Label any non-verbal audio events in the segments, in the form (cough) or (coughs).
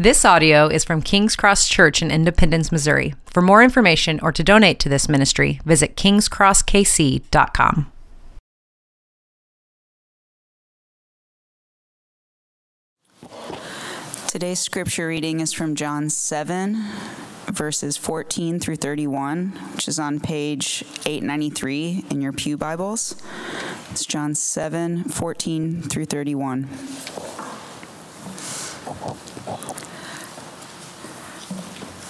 This audio is from King's Cross Church in Independence, Missouri. For more information or to donate to this ministry, visit kingscrosskc.com. Today's scripture reading is from John 7, verses 14 through 31, which is on page 893 in your Pew Bibles. It's John 7, 14 through 31.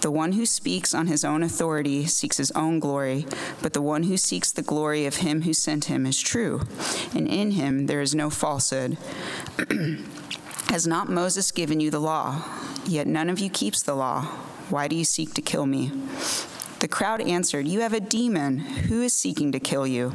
The one who speaks on his own authority seeks his own glory, but the one who seeks the glory of him who sent him is true, and in him there is no falsehood. (clears throat) Has not Moses given you the law? Yet none of you keeps the law. Why do you seek to kill me? The crowd answered, You have a demon. Who is seeking to kill you?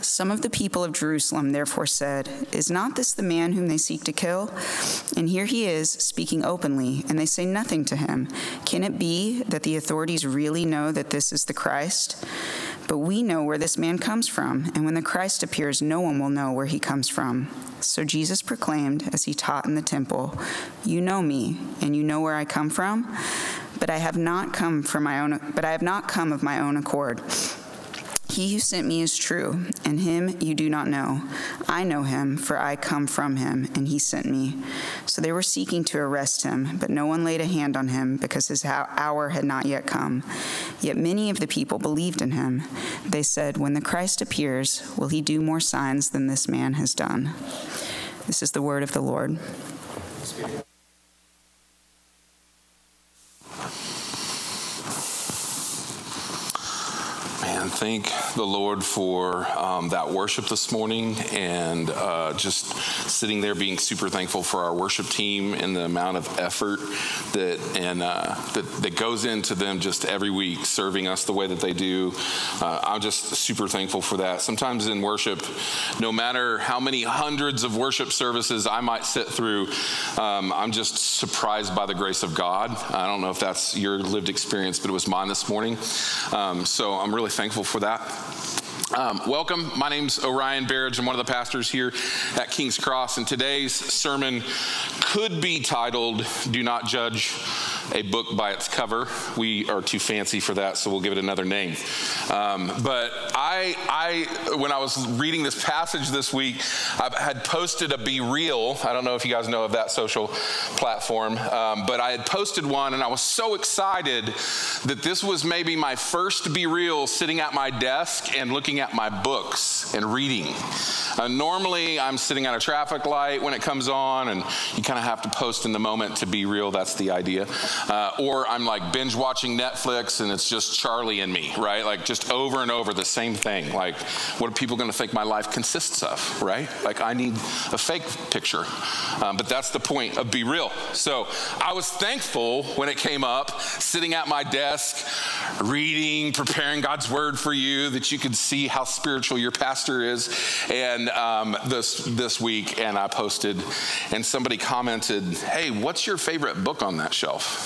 Some of the people of Jerusalem therefore said, Is not this the man whom they seek to kill? And here he is, speaking openly, and they say nothing to him. Can it be that the authorities really know that this is the Christ? But we know where this man comes from, and when the Christ appears, no one will know where he comes from. So Jesus proclaimed, as he taught in the temple, You know me, and you know where I come from, but I have not come from my own but I have not come of my own accord. He who sent me is true, and him you do not know. I know him, for I come from him, and he sent me. So they were seeking to arrest him, but no one laid a hand on him, because his hour had not yet come. Yet many of the people believed in him. They said, When the Christ appears, will he do more signs than this man has done? This is the word of the Lord. Man, thank the Lord for um, that worship this morning and uh, just sitting there being super thankful for our worship team and the amount of effort that and uh, that, that goes into them just every week serving us the way that they do. Uh, I'm just super thankful for that. Sometimes in worship, no matter how many hundreds of worship services I might sit through, um, I'm just surprised by the grace of God. I don't know if that's your lived experience, but it was mine this morning. Um, so I'm really thankful for that. Um, welcome. My name's Orion Berridge. I'm one of the pastors here at King's Cross, and today's sermon could be titled Do Not Judge a Book by Its Cover. We are too fancy for that, so we'll give it another name. Um, but I, I, when I was reading this passage this week, I had posted a Be Real. I don't know if you guys know of that social platform, um, but I had posted one, and I was so excited that this was maybe my first Be Real sitting at my desk and looking at my books and reading. Uh, normally, I'm sitting at a traffic light when it comes on, and you kind of have to post in the moment to be real. That's the idea. Uh, or I'm like binge watching Netflix, and it's just Charlie and me, right? Like just over and over the same thing. Like, what are people going to think my life consists of, right? Like, I need a fake picture. Um, but that's the point of Be Real. So I was thankful when it came up, sitting at my desk, reading, preparing God's word for you, that you could see how spiritual your pastor is. And um, this this week, and I posted, and somebody commented, "Hey, what's your favorite book on that shelf?"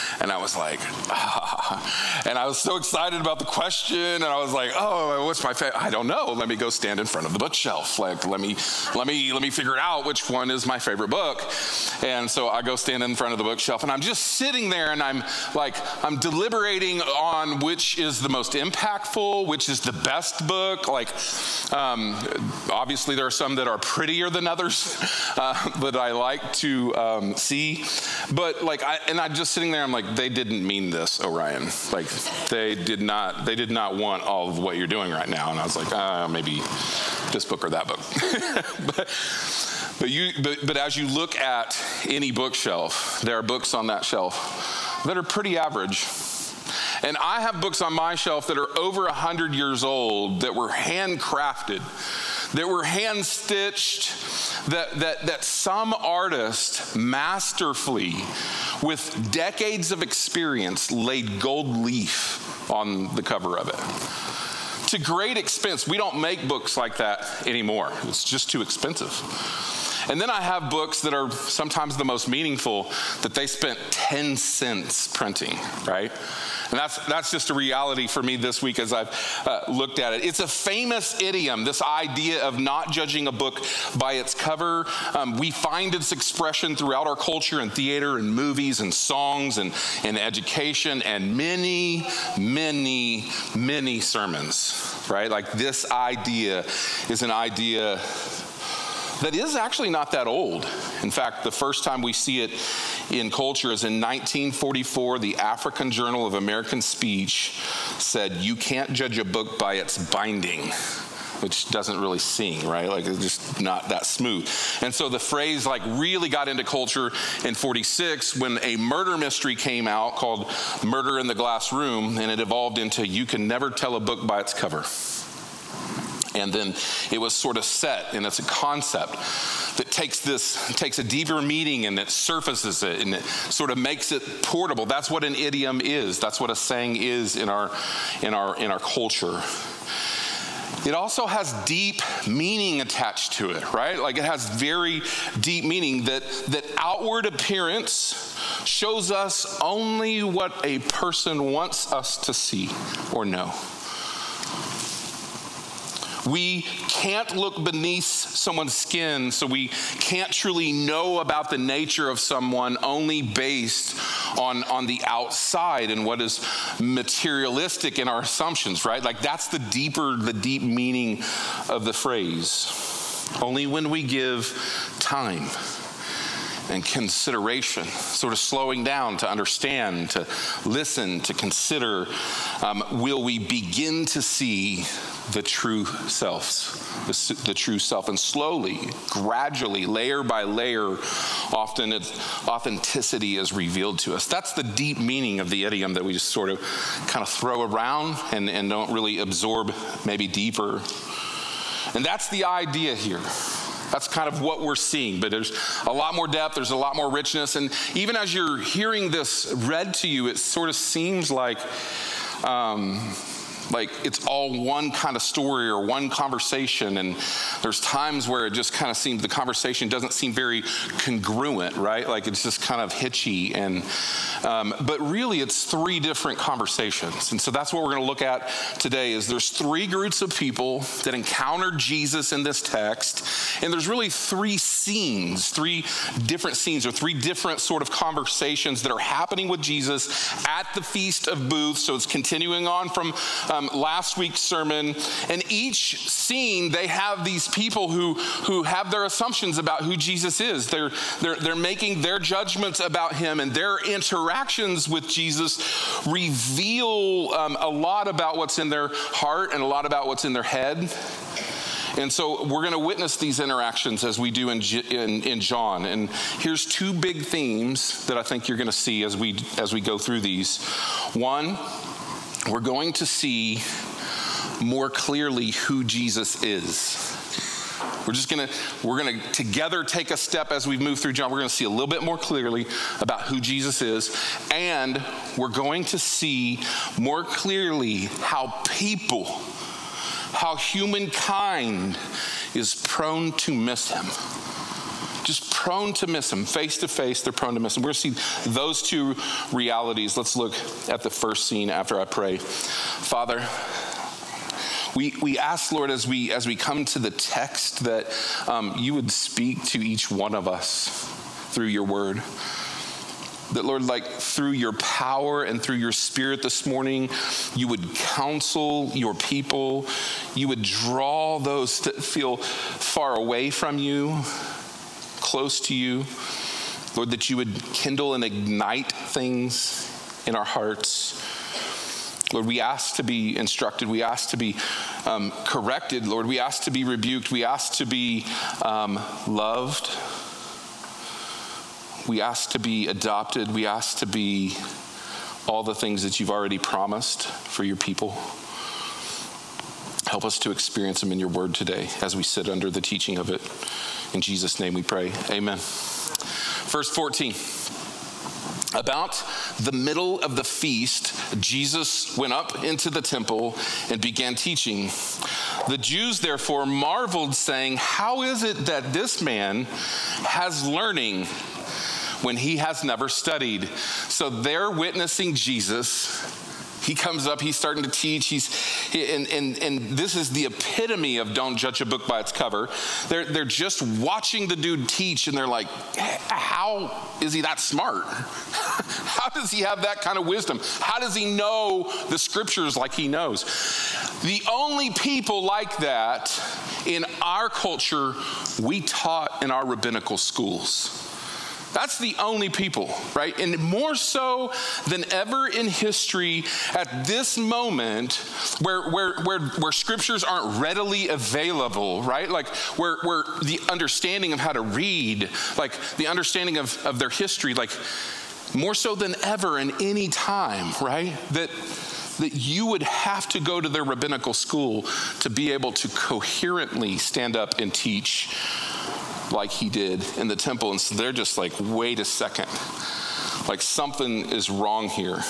And I was like, ah. (laughs) and I was so excited about the question, and I was like, oh, what's my favorite? I don't know. Let me go stand in front of the bookshelf. Like, let me, let me, let me figure it out which one is my favorite book. And so I go stand in front of the bookshelf, and I'm just sitting there, and I'm like, I'm deliberating on which is the most impactful, which is the best book. Like, um, obviously, there are some that are prettier than others (laughs) uh, that I like to um, see, but like, I, and I'm just sitting there, I'm like, they didn't mean this, Orion. Like they did not, they did not want all of what you're doing right now. And I was like, uh, maybe, this book or that book. (laughs) but, but, you, but, but as you look at any bookshelf, there are books on that shelf that are pretty average. And I have books on my shelf that are over 100 years old that were handcrafted, that were hand stitched, that, that, that some artist masterfully, with decades of experience, laid gold leaf on the cover of it. To great expense. We don't make books like that anymore, it's just too expensive. And then I have books that are sometimes the most meaningful that they spent 10 cents printing, right? And that's, that's just a reality for me this week as I've uh, looked at it. It's a famous idiom, this idea of not judging a book by its cover. Um, we find its expression throughout our culture and theater and movies and songs and, and education and many, many, many sermons, right? Like this idea is an idea that is actually not that old. In fact, the first time we see it in culture is in 1944. The African Journal of American Speech said, You can't judge a book by its binding which doesn't really sing, right? Like it's just not that smooth. And so the phrase like really got into culture in 46 when a murder mystery came out called Murder in the Glass Room, and it evolved into You Can Never Tell a Book by Its Cover. And then it was sort of set, and it's a concept that takes this, takes a deeper meaning and it surfaces it and it sort of makes it portable. That's what an idiom is. That's what a saying is in our, in our, in our culture. It also has deep meaning attached to it, right? Like it has very deep meaning that, that outward appearance shows us only what a person wants us to see or know. We can't look beneath someone's skin, so we can't truly know about the nature of someone only based on, on the outside and what is materialistic in our assumptions, right? Like that's the deeper, the deep meaning of the phrase. Only when we give time and consideration, sort of slowing down to understand, to listen, to consider, um, will we begin to see the true selves, the, the, true self. And slowly, gradually, layer by layer, often authenticity is revealed to us. That's the deep meaning of the idiom that we just sort of kind of throw around and, and don't really absorb maybe deeper. And that's the idea here. That's kind of what we're seeing, but there's a lot more depth, there's a lot more richness. And even as you're hearing this read to you, it sort of seems like. Um, like it's all one kind of story or one conversation and there's times where it just kind of seems the conversation doesn't seem very congruent right? Like it's just kind of hitchy and um, but really it's three different conversations and so that's what we're going to look at today is there's three groups of people that encountered jesus in this text and there's really three scenes three different scenes or three different sort of conversations that are happening with jesus at the feast of booths so it's continuing on from um, um, last week's sermon. And each scene, they have these people who, who have their assumptions about who Jesus is. They're, they're, they're making their judgments about him, and their interactions with Jesus reveal um, a lot about what's in their heart and a lot about what's in their head. And so we're going to witness these interactions as we do in, in, in, John. And here's two big themes that I think you're going to see as we, as we go through these. One, we're going to see more clearly who Jesus is. We're just gonna, we're gonna together take a step as we move through John. We're gonna see a little bit more clearly about who Jesus is, and we're going to see more clearly how people, how humankind is prone to miss him just prone to miss him. Face to face, they're prone to miss him. We're going to see those two realities. Let's look at the first scene after I pray. Father, we, we ask, Lord, as we, as we come to the text, that um, you would speak to each one of us through your word that lord like through your power and through your spirit this morning you would counsel your people you would draw those that feel far away from you close to you. Lord, that you would kindle and ignite things in our hearts. Lord, we ask to be instructed. We ask to be um, corrected, Lord. We ask to be rebuked. We ask to be um, loved. We ask to be adopted. We ask to be all the things that you've already promised for your people. Help us to experience them in your word today as we sit under the teaching of it. In Jesus' name we pray. Amen. Verse 14. About the middle of the feast, Jesus went up into the temple and began teaching. The Jews therefore marveled, saying, How is it that this man has learning when he has never studied? So they're witnessing Jesus he comes up, he's starting to teach. He's, and, and, and this is the epitome of don't judge a book by its cover. They're, they're just watching the dude teach and they're like, how is he that smart? (laughs) how does he have that kind of wisdom? How does he know the scriptures like he knows? The only people like that in our culture we taught in our rabbinical schools. That's the only people, right? And more so than ever in history, at this moment where, where, where, where scriptures aren't readily available, right? Like where, where the understanding of how to read, like the understanding of, of their history, like more so than ever in any time, right? That that you would have to go to their rabbinical school to be able to coherently stand up and teach like he did in the temple. And so they're just like, wait a second, like something is wrong here.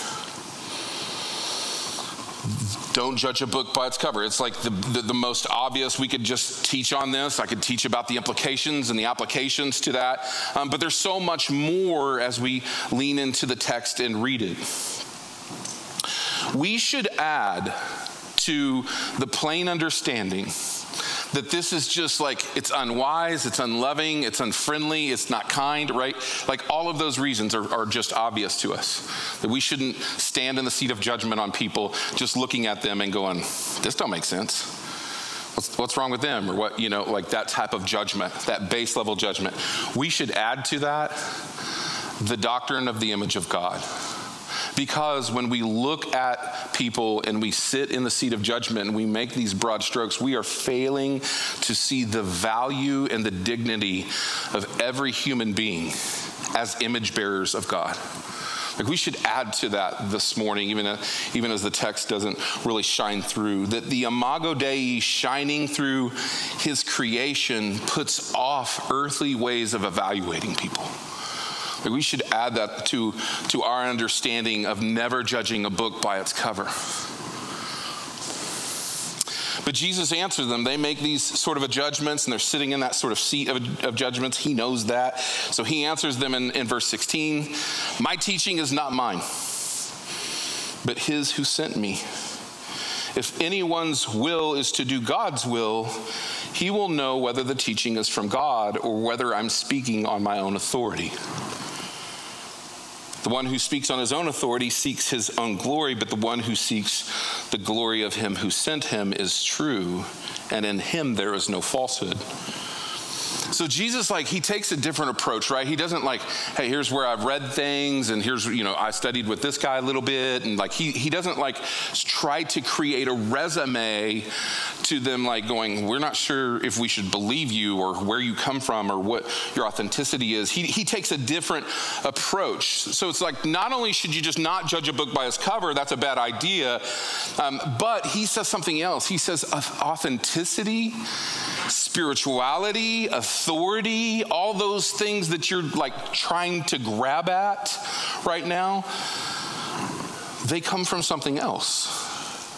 Don't judge a book by its cover. It's like the, the, the, most obvious. We could just teach on this. I could teach about the implications and the applications to that. Um, but there's so much more as we lean into the text and read it. We should add to the plain understanding that this is just like it's unwise, it's unloving, it's unfriendly, it's not kind, right? Like all of those reasons are, are just obvious to us. That we shouldn't stand in the seat of judgment on people just looking at them and going, this don't make sense. What's, what's wrong with them? Or what, you know, like that type of judgment, that base level judgment. We should add to that the doctrine of the image of God. Because when we look at people and we sit in the seat of judgment and we make these broad strokes, we are failing to see the value and the dignity of every human being as image bearers of God. Like we should add to that this morning, even, uh, even as the text doesn't really shine through, that the Imago Dei shining through his creation puts off earthly ways of evaluating people. Like we should add that to, to our understanding of never judging a book by its cover. But Jesus answers them. They make these sort of judgments, and they're sitting in that sort of seat of, of judgments. He knows that. So he answers them in, in verse 16 My teaching is not mine, but his who sent me. If anyone's will is to do God's will, he will know whether the teaching is from God or whether I'm speaking on my own authority. The one who speaks on his own authority seeks his own glory, but the one who seeks the glory of him who sent him is true, and in him there is no falsehood. So Jesus, like, he takes a different approach, right? He doesn't like, hey, here's where I've read things, and here's, you know, I studied with this guy a little bit, and like, he he doesn't like try to create a resume to them, like going, we're not sure if we should believe you or where you come from or what your authenticity is. He he takes a different approach. So it's like, not only should you just not judge a book by its cover, that's a bad idea, um, but he says something else. He says authenticity, spirituality, authority, all those things that you're like trying to grab at right now, they come from something else.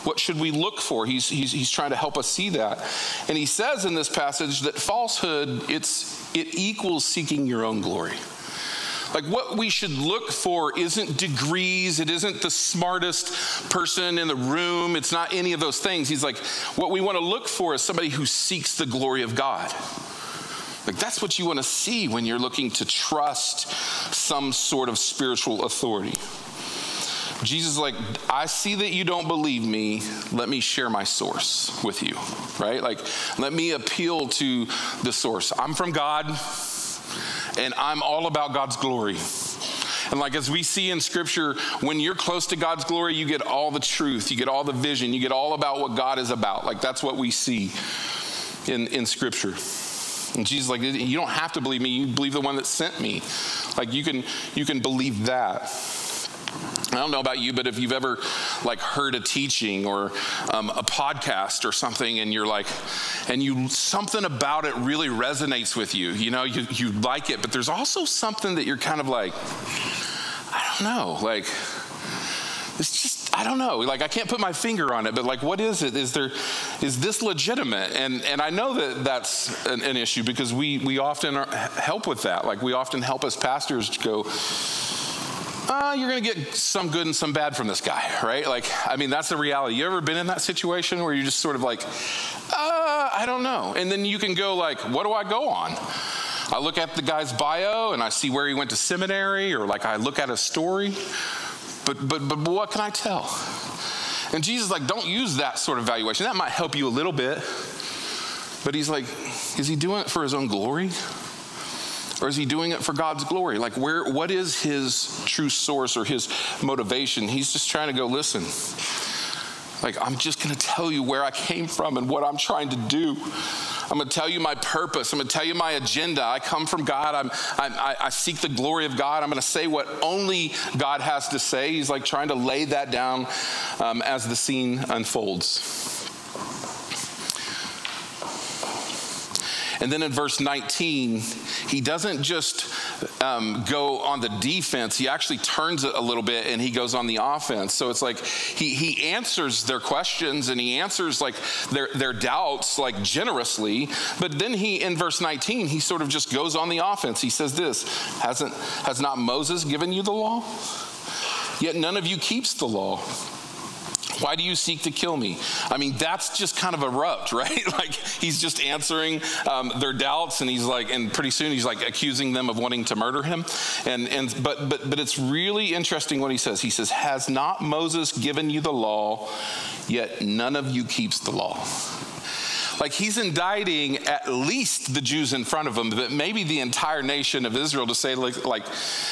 What should we look for? He's, he's, he's trying to help us see that. And he says in this passage that falsehood, it's, it equals seeking your own glory. Like, what we should look for isn't degrees, it isn't the smartest person in the room, it's not any of those things. He's like, what we want to look for is somebody who seeks the glory of God. Like that's what you want to see when you're looking to trust some sort of spiritual authority. Jesus like, I see that you don't believe me. Let me share my source with you, right? Like, let me appeal to the source. I'm from God, and I'm all about God's glory. And like as we see in scripture, when you're close to God's glory, you get all the truth, you get all the vision, you get all about what God is about. Like that's what we see in, in scripture. And Jesus like, you don't have to believe me, you believe the one that sent me. Like you can you can believe that. I don't know about you, but if you've ever like heard a teaching or um, a podcast or something, and you're like, and you something about it really resonates with you, you know, you you like it, but there's also something that you're kind of like, I don't know, like it's just I don't know, like I can't put my finger on it, but like what is it? Is there is this legitimate? And and I know that that's an, an issue because we we often are, help with that. Like we often help as pastors go uh, you're going to get some good and some bad from this guy, right? Like, I mean, that's the reality. You ever been in that situation where you're just sort of like, uh, I don't know. And then you can go like, what do I go on? I look at the guy's bio and I see where he went to seminary, or like I look at his story. But but but what can I tell? And Jesus like, don't use that sort of valuation. That might help you a little bit. But he's like, is he doing it for his own glory? Or is he doing it for God's glory? Like, where, what is his true source or his motivation? He's just trying to go, listen, like, I'm just going to tell you where I came from and what I'm trying to do. I'm going to tell you my purpose. I'm going to tell you my agenda. I come from God. I'm, i I seek the glory of God. I'm going to say what only God has to say. He's like trying to lay that down um, as the scene unfolds. And then in verse 19, he doesn't just um, go on the defense, he actually turns it a little bit and he goes on the offense. So it's like he, he answers their questions and he answers like their, their doubts like generously. But then he, in verse 19, he sort of just goes on the offense. He says this Hasn't, Has not Moses given you the law? Yet none of you keeps the law. Why do you seek to kill me? I mean, that's just kind of abrupt, (laughs) right? like he's just answering um, their doubts, and he's like, and pretty soon he's like accusing them of wanting to murder him. And and but but but it's really interesting what he says. He says, "Has not Moses given you the law? Yet none of you keeps the law." Like he's indicting at least the Jews in front of him, but maybe the entire nation of Israel to say, like, like,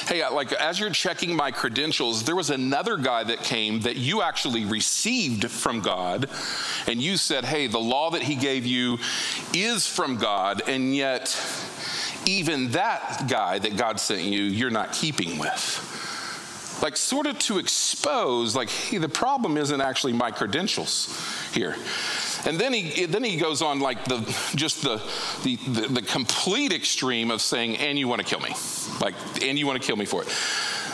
hey, uh, like as you're checking my credentials, there was another guy that came that you actually received from God, and you said, hey, the law that he gave you is from God, and yet even that guy that God sent you, you're not keeping with. Like sort of to expose like hey the problem isn't actually my credentials here and then he then he goes on like the just the the, the, the complete extreme of saying, and you want to kill me. Like, and you want to kill me for it.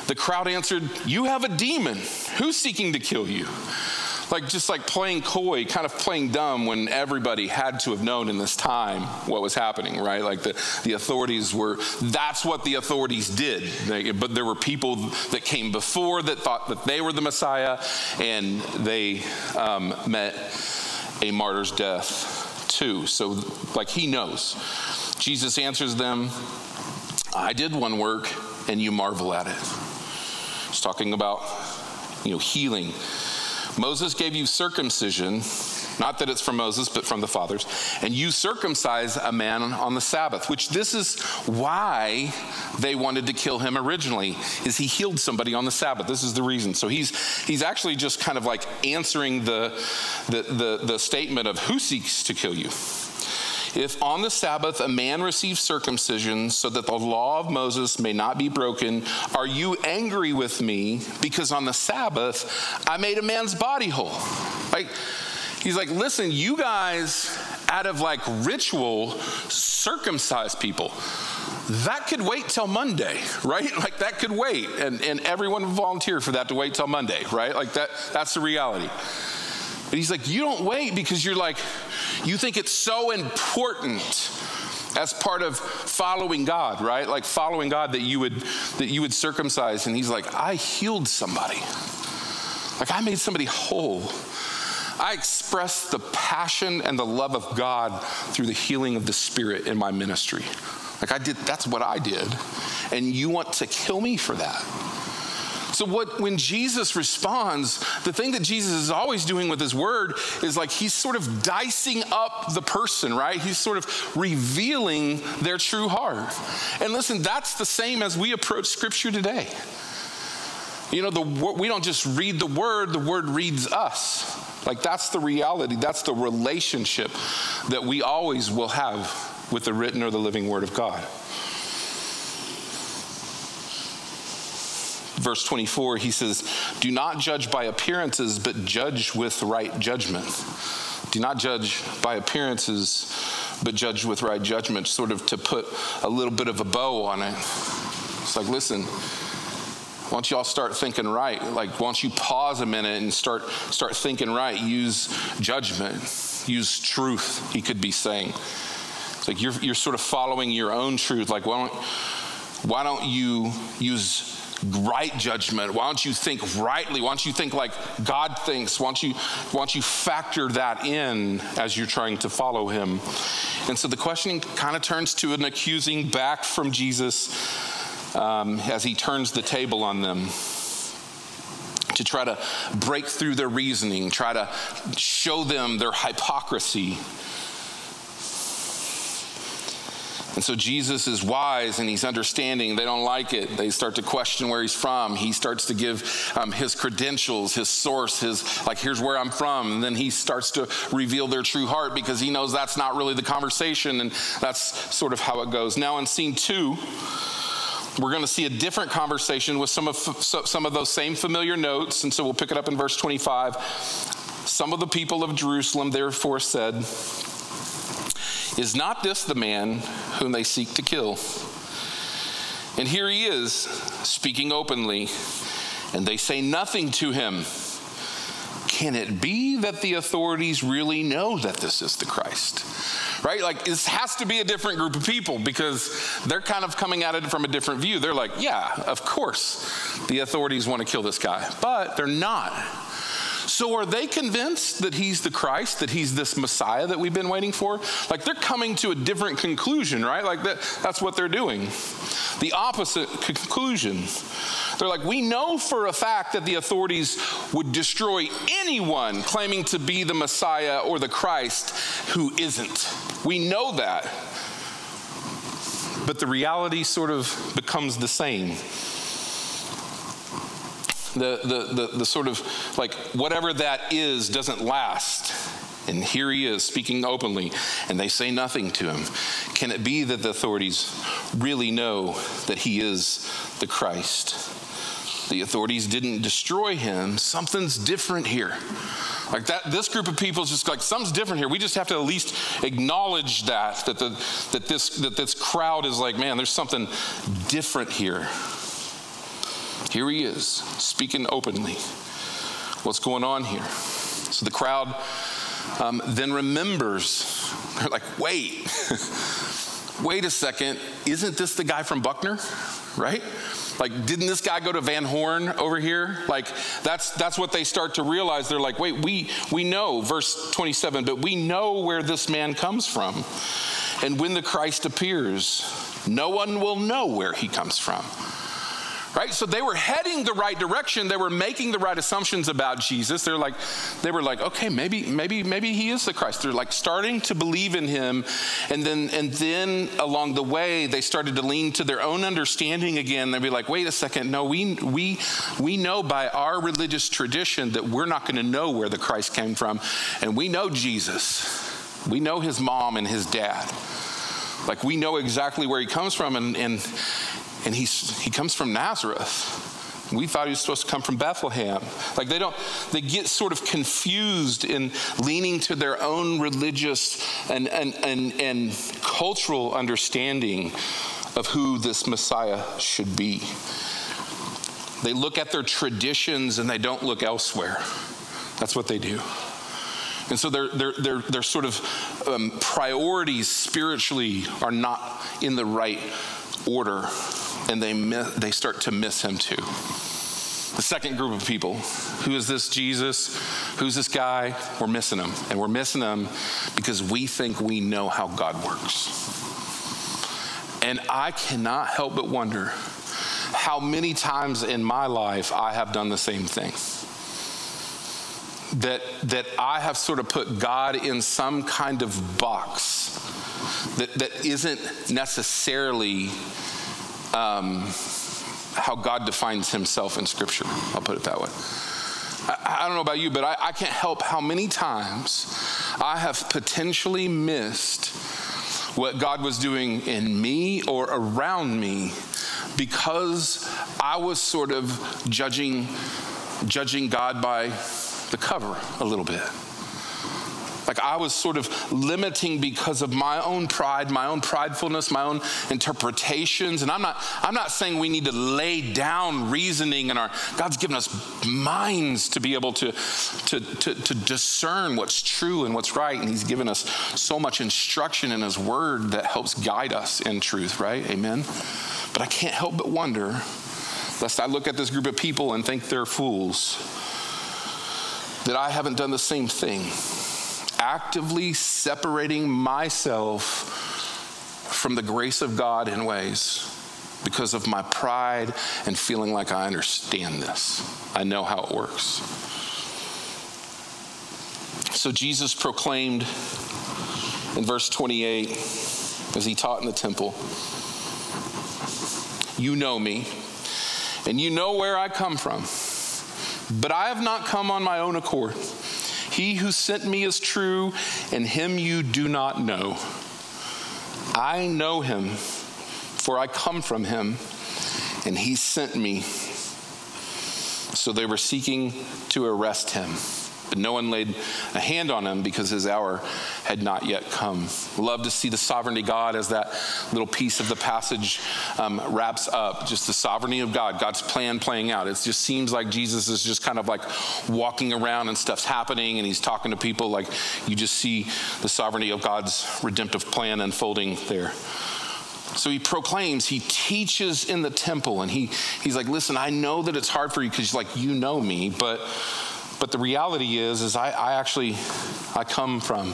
The crowd answered, You have a demon. Who's seeking to kill you? Like, just like playing coy, kind of playing dumb when everybody had to have known in this time what was happening, right? Like, the, the authorities were, that's what the authorities did. They, but there were people that came before that thought that they were the Messiah, and they um, met a martyr's death too. So, like, he knows. Jesus answers them, I did one work and you marvel at it. He's talking about, you know, healing. Moses gave you circumcision not that it's from Moses, but from the fathers. And you circumcise a man on the Sabbath, which this is why they wanted to kill him originally, is he healed somebody on the Sabbath. This is the reason. So he's he's actually just kind of like answering the the, the, the statement of who seeks to kill you. If on the Sabbath a man receives circumcision so that the law of Moses may not be broken, are you angry with me because on the Sabbath I made a man's body whole? Like, He's like, listen, you guys, out of like ritual, circumcise people. That could wait till Monday, (laughs) right? Like that could wait. And, and everyone volunteered for that to wait till Monday, right? Like that, that's the reality. But he's like, you don't wait because you're like, you think it's so important as part of following God, right? Like following God that you would that you would circumcise. And he's like, I healed somebody. Like I made somebody whole. I express the passion and the love of God through the healing of the Spirit in my ministry. Like I did, that's what I did. And you want to kill me for that. So what when Jesus responds, the thing that Jesus is always doing with his word is like he's sort of dicing up the person, right? He's sort of revealing their true heart. And listen, that's the same as we approach scripture today. You know, the, we don't just read the word, the word reads us. Like, that's the reality. That's the relationship that we always will have with the written or the living word of God. Verse 24, he says, Do not judge by appearances, but judge with right judgment. Do not judge by appearances, but judge with right judgment, sort of to put a little bit of a bow on it. It's like, listen, once y'all start thinking right, like once you pause a minute and start start thinking right, use judgment, use truth, he could be saying. It's like you're you're sort of following your own truth. Like, why don't why don't you use right judgment? Why don't you think rightly? Why don't you think like God thinks? Why don't you, why don't you factor that in as you're trying to follow him? And so the questioning kind of turns to an accusing back from Jesus um, as he turns the table on them to try to break through their reasoning, try to show them their hypocrisy. And so Jesus is wise and he's understanding. They don't like it. They start to question where he's from. He starts to give um, his credentials, his source, his, like, here's where I'm from. And then he starts to reveal their true heart because he knows that's not really the conversation. And that's sort of how it goes. Now, in scene two, we're going to see a different conversation with some of, some of those same familiar notes. And so we'll pick it up in verse 25. Some of the people of Jerusalem therefore said, is not this the man whom they seek to kill? And here he is, speaking openly, and they say nothing to him. Can it be that the authorities really know that this is the Christ? Right? Like, this has to be a different group of people because they're kind of coming at it from a different view. They're like, yeah, of course the authorities want to kill this guy, but they're not. So are they convinced that he's the Christ, that he's this Messiah that we've been waiting for? Like they're coming to a different conclusion, right? Like that, that's what they're doing. The opposite conclusion. They're like, we know for a fact that the authorities would destroy anyone claiming to be the Messiah or the Christ who isn't. We know that. But the reality sort of becomes the same the, the, the, the sort of like whatever that is doesn't last. And here he is speaking openly, and they say nothing to him. Can it be that the authorities really know that he is the Christ? The authorities didn't destroy him. Something's different here. Like that, this group of people is just like something's different here. We just have to at least acknowledge that that the that this that this crowd is like, man, there's something different here. Here he is, speaking openly. What's going on here? So the crowd um, then remembers. They're like, wait, (laughs) wait a second. Isn't this the guy from Buckner? Right? Like, didn't this guy go to Van Horn over here? Like, that's that's what they start to realize. They're like, wait, we we know, verse 27, but we know where this man comes from. And when the Christ appears, no one will know where he comes from right? So they were heading the right direction. They were making the right assumptions about jesus. They're like they were like okay maybe maybe maybe he is the christ. They're like starting to believe in him. And then and then along the way they started to lean to their own understanding again. They'd be like wait a second. No we we we know by our religious tradition that we're not going to know where the christ came from. And we know jesus. We know his mom and his dad. Like we know exactly where he comes from. And and and he's, he comes from Nazareth. We thought he was supposed to come from Bethlehem. Like they don't, they get sort of confused in leaning to their own religious and, and, and, and cultural understanding of who this Messiah should be. They look at their traditions and they don't look elsewhere. That's what they do. And so their, their, their, their sort of um, priorities spiritually are not in the right order and they, miss, they start to miss him too. The second group of people, who is this Jesus? Who's this guy? We're missing him. And we're missing him because we think we know how God works. And I cannot help but wonder how many times in my life I have done the same thing. That, that I have sort of put God in some kind of box that, that isn't necessarily um, how God defines himself in Scripture. I'll put it that way. I, I don't know about you, but I, I can't help how many times I have potentially missed what God was doing in me or around me because I was sort of judging judging God by the cover a little bit. Like I was sort of limiting because of my own pride, my own pridefulness, my own interpretations. And I'm not, I'm not saying we need to lay down reasoning and our God's given us minds to be able to, to, to, to discern what's true and what's right. And He's given us so much instruction in His Word that helps guide us in truth, right? Amen. But I can't help but wonder, lest I look at this group of people and think they're fools, that I haven't done the same thing actively separating myself from the grace of God in ways because of my pride and feeling like I understand this. I know how it works. So Jesus proclaimed in verse 28 as he taught in the temple You know me, and you know where I come from, but I have not come on my own accord. He who sent me is true, and him you do not know. I know him, for I come from him, and he sent me. So they were seeking to arrest him. But no one laid a hand on him because his hour had not yet come. Love to see the sovereignty of God as that little piece of the passage um, wraps up. Just the sovereignty of God, God's plan playing out. It just seems like Jesus is just kind of like walking around and stuff's happening and he's talking to people. Like you just see the sovereignty of God's redemptive plan unfolding there. So he proclaims, he teaches in the temple, and he, he's like, Listen, I know that it's hard for you because, like, you know me, but but the reality is, is I, I actually, I come from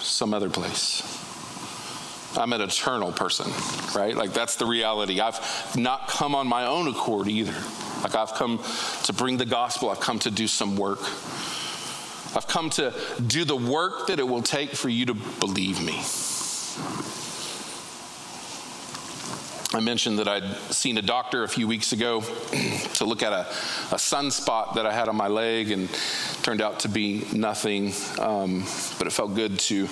some other place. I'm an eternal person, right? Like that's the reality. I've not come on my own accord either. Like I've come to bring the gospel, I've come to do some work. I've come to do the work that it will take for you to believe me. I mentioned that I'd seen a doctor a few weeks ago to look at a, a sunspot that I had on my leg, and turned out to be nothing. Um, but it felt good to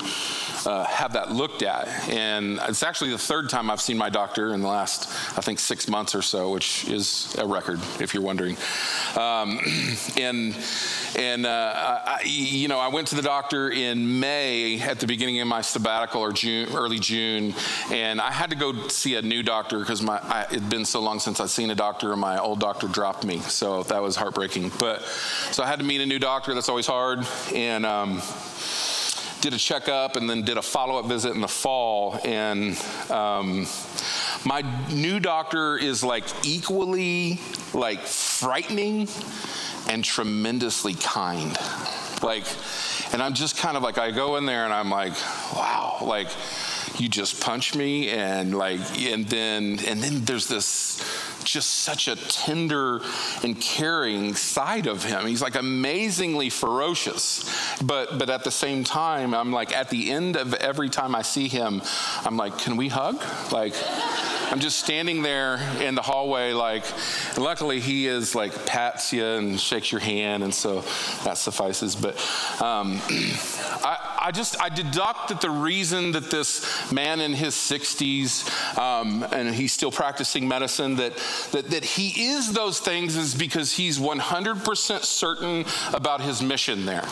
uh, have that looked at. And it's actually the third time I've seen my doctor in the last, I think, six months or so, which is a record, if you're wondering. Um, (clears throat) and and uh, I, you know, I went to the doctor in May at the beginning of my sabbatical or June, early June, and I had to go see a new doctor because my I, it'd been so long since I'd seen a doctor, and my old doctor dropped me, so that was heartbreaking. But so I had to meet a new doctor. That's always hard, and. Um, did a checkup and then did a follow-up visit in the fall and um, my new doctor is like equally like frightening and tremendously kind. Like, and I'm just kind of like, I go in there and I'm like, wow, like, you just punch me and like, and then, and then there's this, just such a tender and caring side of him. He's like amazingly ferocious. But but at the same time, I'm like at the end of every time I see him, I'm like, can we hug? Like I'm just standing there in the hallway, like, luckily he is like pats you and shakes your hand, and so that suffices. But um, (clears throat) I, I, just, I deduct that the reason that this man in his 60s, um, and he's still practicing medicine, that, that, that he is those things is because he's 100% certain about his mission there.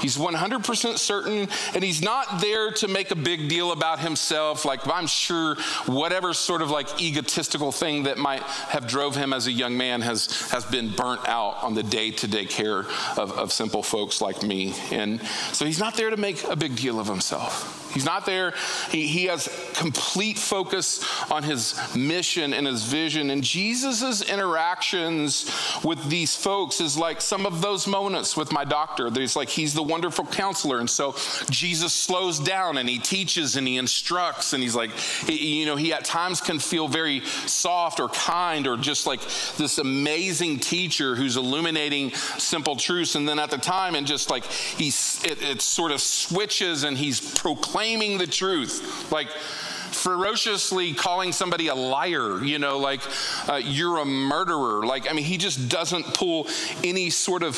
He's 100% certain, and he's not there to make a big deal about himself. Like, I'm sure whatever sort of like egotistical thing that might have drove him as a young man has, has been burnt out on the day to day care of, of simple folks like me. And so he's not there to make a big deal of himself. He's not there. He, he has complete focus on his mission and his vision. And Jesus' interactions with these folks is like some of those moments with my doctor. There's like he's the wonderful counselor. And so Jesus slows down and he teaches and he instructs. And he's like, you know, he at times can feel very soft or kind or just like this amazing teacher who's illuminating simple truths. And then at the time, and just like he's, it, it sort of switches and he's proclaiming proclaiming the truth. Like, ferociously calling somebody a liar, you know, like uh, you're a murderer. Like, I mean, he just doesn't pull any sort of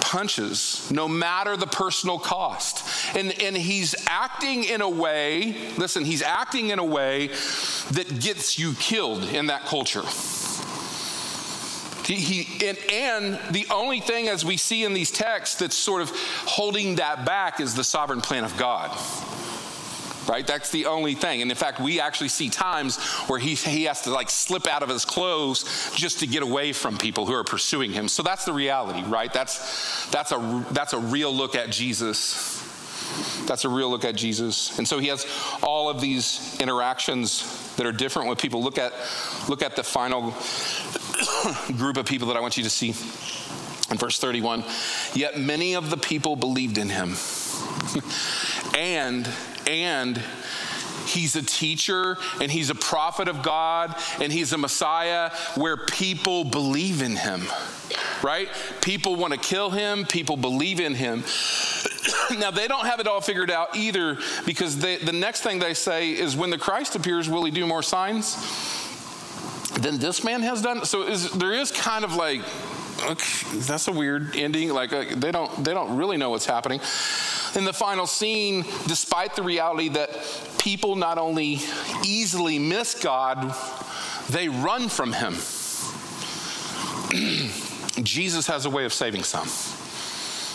punches, no matter the personal cost. And, and he's acting in a way, listen, he's acting in a way that gets you killed in that culture. He, he, and, and the only thing, as we see in these texts, that's sort of holding that back is the sovereign plan of God right? That's the only thing. And in fact, we actually see times where he, he has to like slip out of his clothes just to get away from people who are pursuing him. So that's the reality, right? That's, that's, a, that's a real look at Jesus. That's a real look at Jesus. And so he has all of these interactions that are different with people. Look at, look at the final (coughs) group of people that I want you to see in verse 31. Yet many of the people believed in him. (laughs) and, and, He's a teacher and he's a prophet of God and he's a Messiah where people believe in him, right? People want to kill him, people believe in him. (coughs) now, they don't have it all figured out either because they, the next thing they say is when the Christ appears, will he do more signs? than this man has done. So is, there is kind of like, okay, that's a weird ending. Like uh, they don't they don't really know what's happening. In the final scene, despite the reality that people not only easily miss God, they run from Him. (clears throat) Jesus has a way of saving some.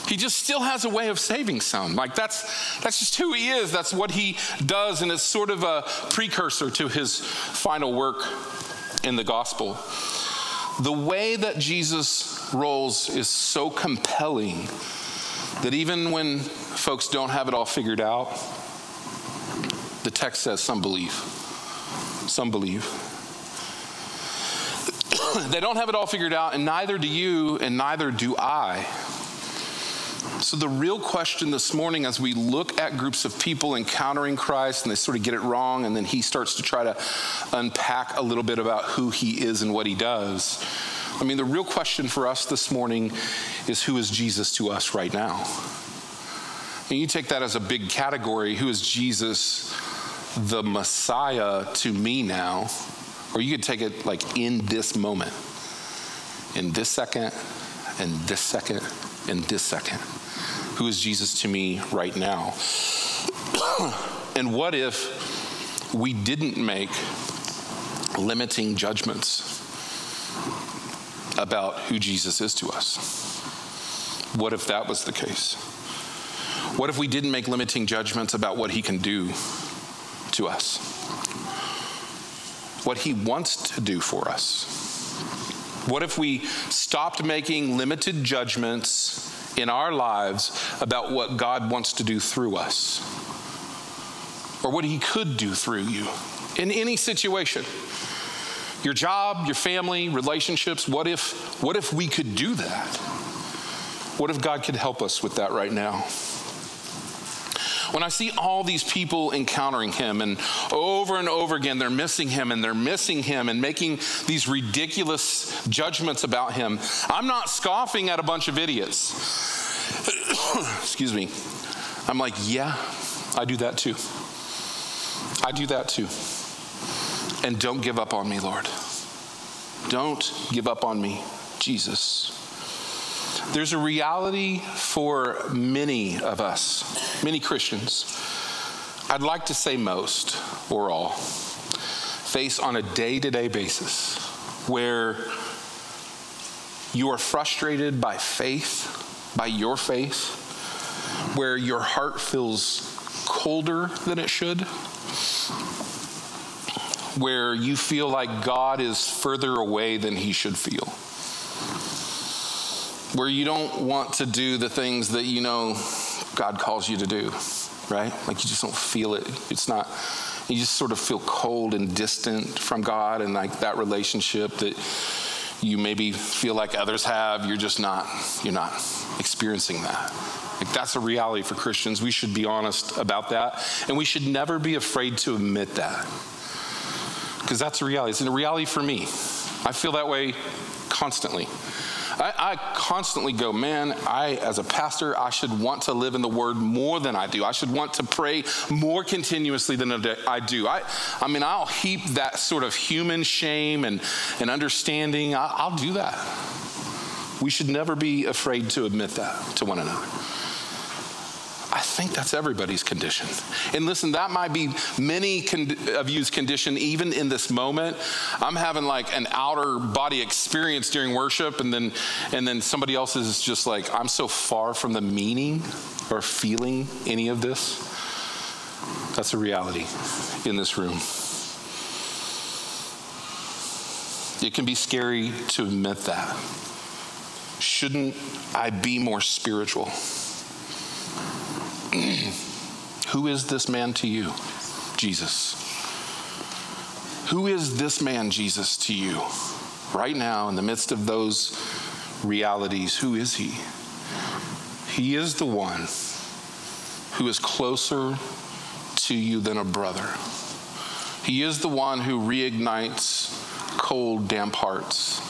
He just still has a way of saving some. Like that's that's just who he is. That's what he does, and it's sort of a precursor to his final work in the gospel. The way that Jesus rolls is so compelling that even when folks don't have it all figured out, the text says some believe. Some believe. (coughs) they don't have it all figured out, and neither do you, and neither do I. So, the real question this morning, as we look at groups of people encountering Christ and they sort of get it wrong, and then he starts to try to unpack a little bit about who he is and what he does. I mean, the real question for us this morning is who is Jesus to us right now? And you take that as a big category who is Jesus, the Messiah, to me now? Or you could take it like in this moment, in this second, in this second, and this second. Who is Jesus to me right now? (clears throat) and what if we didn't make limiting judgments about who Jesus is to us? What if that was the case? What if we didn't make limiting judgments about what he can do to us? What he wants to do for us? What if we stopped making limited judgments in our lives about what God wants to do through us or what He could do through you in any situation. Your job, your family, relationships, what if, what if we could do that? What if God could help us with that right now? When I see all these people encountering him and over and over again they're missing him and they're missing him and making these ridiculous judgments about him, I'm not scoffing at a bunch of idiots. (coughs) Excuse me. I'm like, yeah, I do that too. I do that too. And don't give up on me, Lord. Don't give up on me, Jesus. There's a reality for many of us, many Christians, I'd like to say most or all, face on a day to day basis where you are frustrated by faith, by your faith, where your heart feels colder than it should, where you feel like God is further away than he should feel where you don't want to do the things that you know God calls you to do, right? Like you just don't feel it. It's not, you just sort of feel cold and distant from God and like that relationship that you maybe feel like others have, you're just not, you're not experiencing that. Like that's a reality for Christians. We should be honest about that. And we should never be afraid to admit that. Because that's a reality. It's a reality for me. I feel that way constantly. I, I, constantly go, man, I, as a pastor, I should want to live in the word more than I do. I should want to pray more continuously than I do. I, I mean, I'll heap that sort of human shame and, and understanding. I, I'll do that. We should never be afraid to admit that to one another. I think that's everybody's condition. And listen, that might be many con- of you's condition even in this moment. I'm having like an outer body experience during worship and then and then somebody else is just like I'm so far from the meaning or feeling any of this. That's a reality in this room. It can be scary to admit that. Shouldn't I be more spiritual? (clears throat) Who is this man to you? Jesus. Who is this man, Jesus, to you? Right now, in the midst of those realities, who is he? He is the one who is closer to you than a brother. He is the one who reignites cold, damp hearts.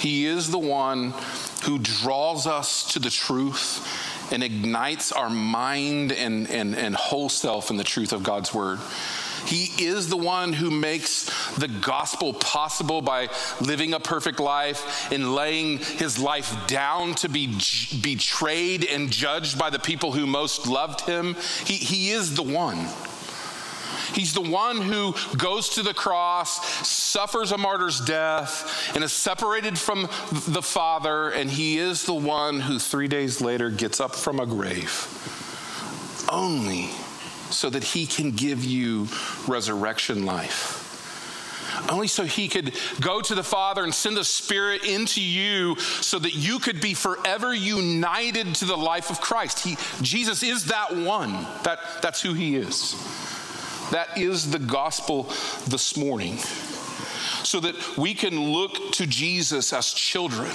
He is the one who draws us to the truth and ignites our mind and, and, and whole self in the truth of God's word. He is the one who makes the gospel possible by living a perfect life and laying his life down to be j- betrayed and judged by the people who most loved him. He, he is the one. He's the one who goes to the cross, suffers a martyr's death, and is separated from the Father, and he is the one who three days later gets up from a grave. Only so that he can give you resurrection life only so he could go to the Father and send the Spirit into you so that you could be forever united to the life of Christ. He, Jesus is that one. That, that's who he is. That is the gospel this morning. So that we can look to Jesus as children.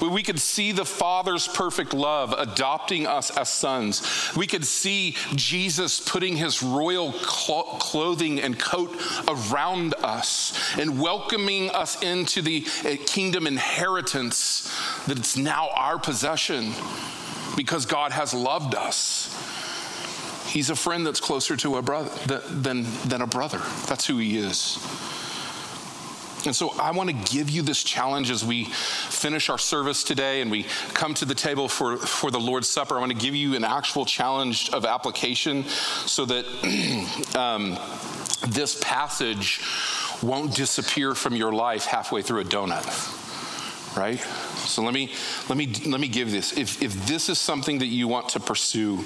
We could see the Father's perfect love adopting us as sons. We could see Jesus putting his royal clothing and coat around us and welcoming us into the uh, kingdom inheritance that it's now our possession because God has loved us. He's a friend that's closer to a brother than, than a brother. That's who he is. And so I want to give you this challenge as we finish our service today and we come to the table for, for the Lord's Supper. I want to give you an actual challenge of application so that (clears throat) um, this passage won't disappear from your life halfway through a donut. Right? So let me let me let me give this. If if this is something that you want to pursue,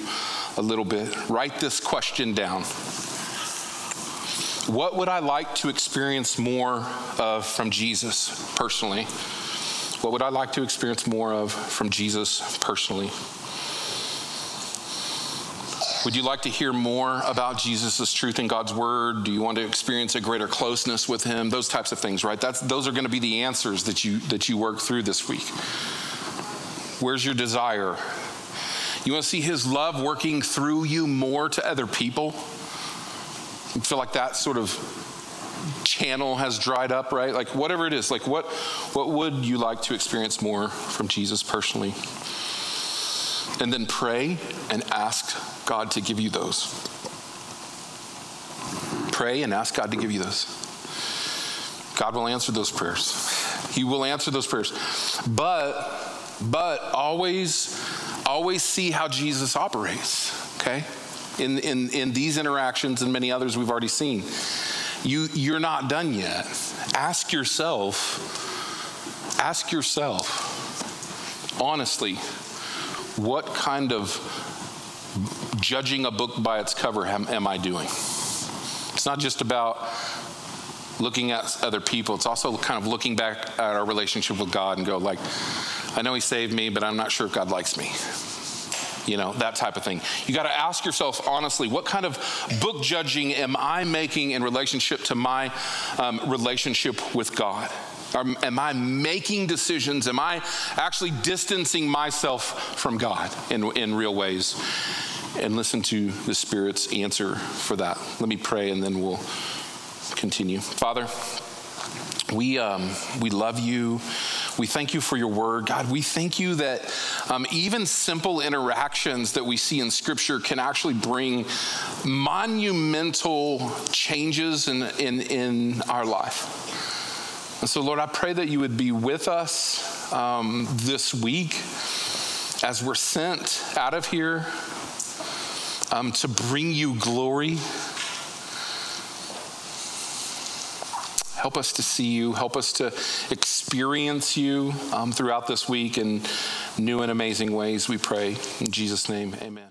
a little bit, write this question down. What would I like to experience more of from Jesus personally? What would I like to experience more of from Jesus personally? Would you like to hear more about Jesus' truth in God's word? Do you want to experience a greater closeness with him? Those types of things, right? That's, those are going to be the answers that you, that you work through this week. Where's your desire? You want to see his love working through you more to other people? Feel like that sort of channel has dried up, right? Like whatever it is, like what what would you like to experience more from Jesus personally? And then pray and ask God to give you those. Pray and ask God to give you those. God will answer those prayers. He will answer those prayers. But but always always see how Jesus operates, okay? In, in, in these interactions and many others we've already seen. You, you're not done yet. Ask yourself, ask yourself, honestly, what kind of judging a book by its cover am, am I doing? It's not just about looking at other people, it's also kind of looking back at our relationship with God and go, like, I know He saved me, but I'm not sure if God likes me. You know, that type of thing. You got to ask yourself honestly, what kind of book judging am I making in relationship to my um, relationship with God? Am I making decisions? Am I actually distancing myself from God in, in real ways? And listen to the Spirit's answer for that. Let me pray and then we'll continue. Father, we, um, we love you. We thank you for your word. God, we thank you that um, even simple interactions that we see in Scripture can actually bring monumental changes in, in, in our life. And so, Lord, I pray that you would be with us um, this week as we're sent out of here um, to bring you glory. Help us to see you. Help us to experience you um, throughout this week in new and amazing ways, we pray. In Jesus' name, amen.